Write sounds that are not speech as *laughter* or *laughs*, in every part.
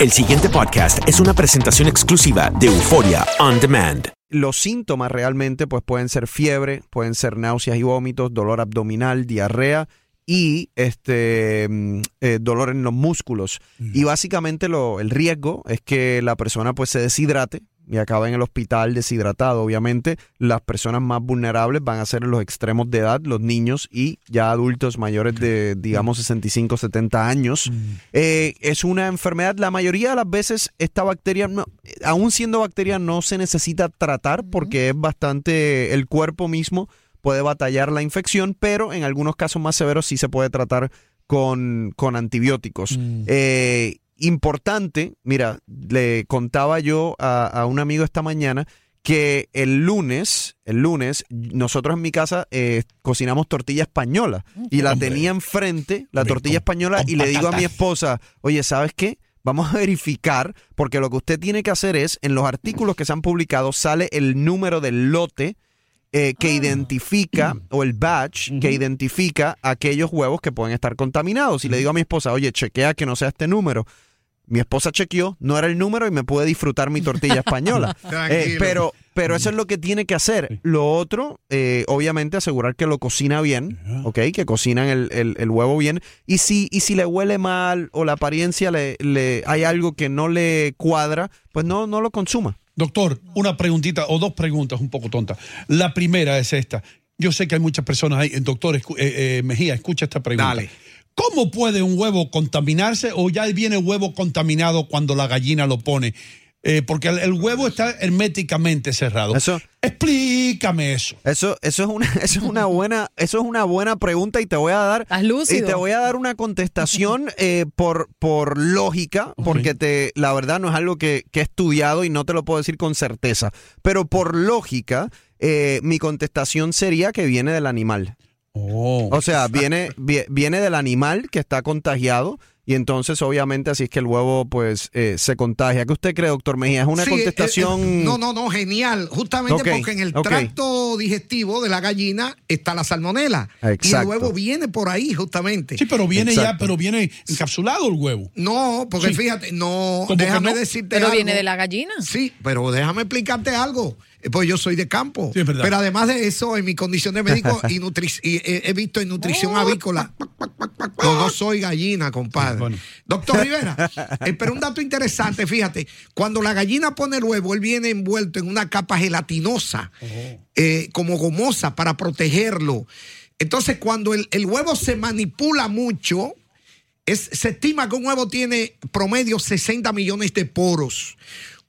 El siguiente podcast es una presentación exclusiva de Euforia On Demand. Los síntomas realmente pues pueden ser fiebre, pueden ser náuseas y vómitos, dolor abdominal, diarrea y este mm, eh, dolor en los músculos. Y básicamente lo, el riesgo es que la persona pues se deshidrate y acabe en el hospital deshidratado. Obviamente las personas más vulnerables van a ser los extremos de edad, los niños y ya adultos mayores de digamos 65, 70 años. Eh, es una enfermedad, la mayoría de las veces esta bacteria, no, aún siendo bacteria, no se necesita tratar porque es bastante, el cuerpo mismo puede batallar la infección, pero en algunos casos más severos sí se puede tratar con, con antibióticos. Eh, importante, mira, le contaba yo a, a un amigo esta mañana que el lunes, el lunes, nosotros en mi casa eh, cocinamos tortilla española y la tenía enfrente, la tortilla española, y le digo a mi esposa, oye, ¿sabes qué? Vamos a verificar, porque lo que usted tiene que hacer es, en los artículos que se han publicado, sale el número del lote eh, que identifica, o el batch que identifica aquellos huevos que pueden estar contaminados. Y le digo a mi esposa, oye, chequea que no sea este número. Mi esposa chequeó, no era el número y me pude disfrutar mi tortilla *laughs* española. *laughs* Eh, pero, pero eso es lo que tiene que hacer. Lo otro, eh, obviamente, asegurar que lo cocina bien, ¿ok? Que cocinan el, el- el huevo bien. Y si, y si le huele mal o la apariencia le, le- hay algo que no le cuadra, pues no, no lo consuma. Doctor, una preguntita o dos preguntas un poco tontas. La primera es esta. Yo sé que hay muchas personas ahí. Doctor eh, eh, Mejía, escucha esta pregunta. Dale. ¿Cómo puede un huevo contaminarse o ya viene huevo contaminado cuando la gallina lo pone? Eh, porque el, el huevo está herméticamente cerrado. Eso, Explícame eso. Eso, eso es una, *laughs* eso es una buena, eso es una buena pregunta y te voy a dar, lúcido. y te voy a dar una contestación *laughs* eh, por, por lógica, porque te, la verdad no es algo que, que he estudiado y no te lo puedo decir con certeza, pero por lógica, eh, mi contestación sería que viene del animal. O sea, viene, vie- viene del animal que está contagiado. Y entonces, obviamente, así es que el huevo, pues, eh, se contagia. ¿Qué usted cree, doctor Mejía? ¿Es una Sí, eh, contestación...? eh, no, no, no, genial. Justamente porque en el tracto digestivo de la gallina está la salmonela. Y el Exacto. huevo viene por ahí, justamente. Sí, pero viene ya, pero viene encapsulado el huevo. No, porque Sí. fíjate, no, ¿Cómo que déjame no? decirte Pero algo. viene de la gallina. Sí, pero déjame explicarte algo. Eh, Pues yo soy de campo. Sí, pero además de eso, en mi condición de médico *laughs* y, y he, he visto en nutrición avícola. No, no soy gallina, compadre. Doctor Rivera, eh, pero un dato interesante, fíjate, cuando la gallina pone el huevo, él viene envuelto en una capa gelatinosa, eh, como gomosa, para protegerlo. Entonces, cuando el, el huevo se manipula mucho, Es, se estima que un huevo tiene promedio 60 millones de poros.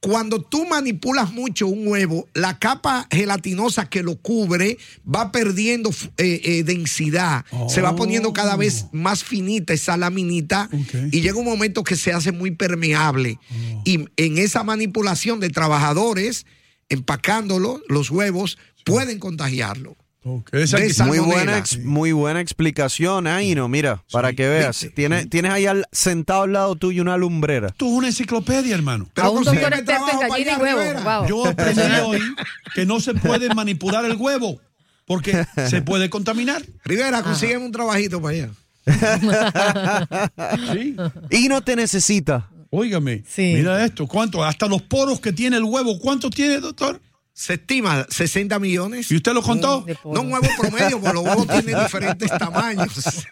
Cuando tú manipulas mucho un huevo, la capa gelatinosa que lo cubre va perdiendo eh, eh, densidad, se va poniendo cada vez más finita esa laminita y llega un momento que se hace muy permeable. Y en esa manipulación de trabajadores, empacándolo, los huevos, pueden contagiarlo. Muy, buena, ex- muy buena explicación, Aino. Mira, para que veas. Tienes, tienes ahí al, sentado al lado tuyo una lumbrera. Tú es una enciclopedia, hermano. A un doctor experto en gallina y huevo. Wow. Yo aprendí *laughs* hoy que no se puede manipular el huevo porque se *laughs* puede contaminar. Rivera, consígueme un trabajito para allá. *laughs* Y no te necesita. Óigame, mira esto, ¿cuánto? Hasta los poros que tiene el huevo, ¿cuántos tiene, doctor? Se estima 60 millones. ¿Y usted lo contó? No un huevo promedio, porque los huevos tienen *laughs* diferentes tamaños.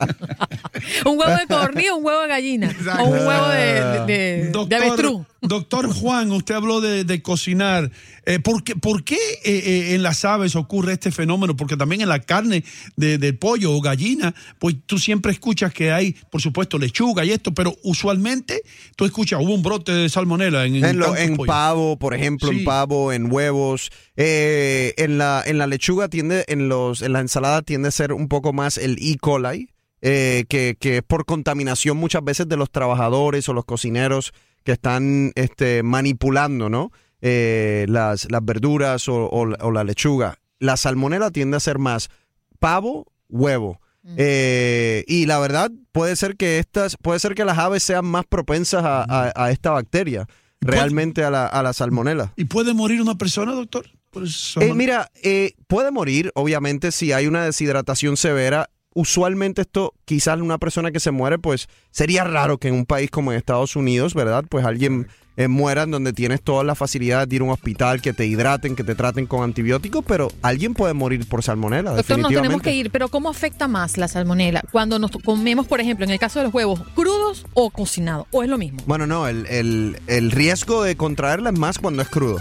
Un huevo de codorniz o un huevo de gallina. O un huevo de, de, de- de avestruz. Doctor Juan, usted habló de, de cocinar. Eh, ¿por qué, por qué, eh, eh, en las aves ocurre este fenómeno? Porque también en la carne de, del pollo o gallina, pues tú siempre escuchas que hay, por supuesto, lechuga y esto, pero usualmente tú escuchas, hubo un brote de salmonela en, En, lo- en pollos. pavo, por ejemplo, Sí. en pavo, en huevos. Eh, en, la, en la lechuga tiende, en, los, en la ensalada tiende a ser un poco más el E. coli, eh, que, que es por contaminación muchas veces de los trabajadores o los cocineros que están este, manipulando, ¿no? Eh, las, las verduras o, o la- o la lechuga. La salmonela tiende a ser más pavo, huevo. Eh, y la verdad puede ser que estas, puede ser que las aves sean más propensas a, a- a esta bacteria, realmente a la, a la salmonela. ¿Y puede morir una persona, doctor? Por Eh, mira, eh, puede morir, obviamente, si hay una deshidratación severa. Usualmente esto, quizás una persona que se muere, pues sería raro que en un país como en Estados Unidos, ¿verdad? Pues alguien eh, muera en donde tienes todas las facilidades de ir a un hospital, que te hidraten, que te traten con antibióticos, pero alguien puede morir por salmonela, Doctor, nos definitivamente. tenemos que ir, pero ¿cómo afecta más la salmonela cuando nos comemos, por ejemplo, en el caso de los huevos, crudos o cocinados? ¿O es lo mismo? Bueno, no, el, el- el riesgo de contraerla es más cuando es crudo.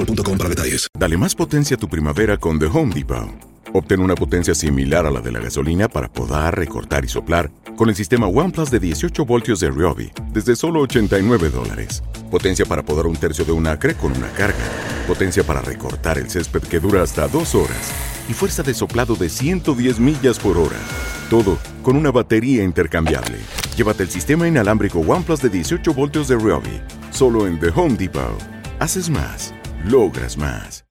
para detalles. Dale más potencia a tu primavera con The Home Depot. Obtén una potencia similar a la de la gasolina para podar, recortar y soplar con el sistema OnePlus de 18 voltios de Ryobi desde solo 89 dólares. Potencia para podar un tercio de un acre con una carga. Potencia para recortar el césped que dura hasta dos horas. Y fuerza de soplado de 110 millas por hora. Todo con una batería intercambiable. Llévate el sistema inalámbrico OnePlus de 18 voltios de Ryobi. Solo en The Home Depot. Haces más. Logras más.